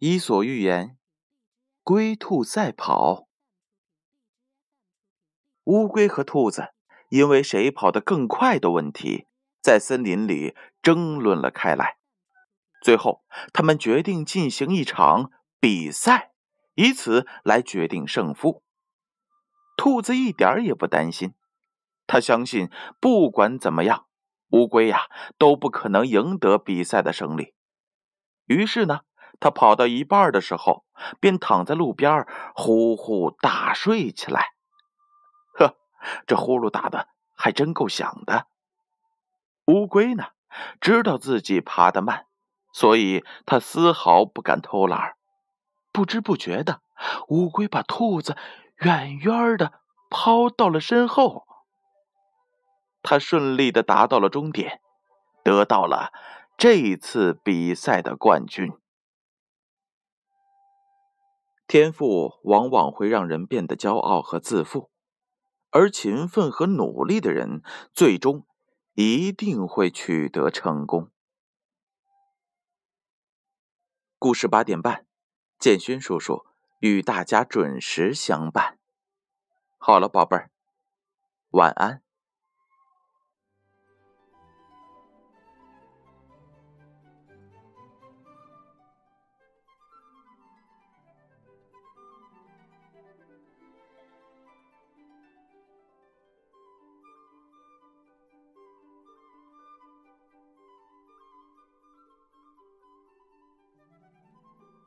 伊索寓言：龟兔赛跑。乌龟和兔子因为谁跑得更快的问题，在森林里争论了开来。最后，他们决定进行一场比赛，以此来决定胜负。兔子一点也不担心，他相信不管怎么样，乌龟呀都不可能赢得比赛的胜利。于是呢，他跑到一半的时候，便躺在路边呼呼大睡起来。呵，这呼噜打的还真够响的。乌龟呢，知道自己爬得慢，所以他丝毫不敢偷懒。不知不觉的，乌龟把兔子远远的抛到了身后。他顺利的达到了终点，得到了这次比赛的冠军。天赋往往会让人变得骄傲和自负，而勤奋和努力的人，最终一定会取得成功。故事八点半，建勋叔叔与大家准时相伴。好了，宝贝儿，晚安。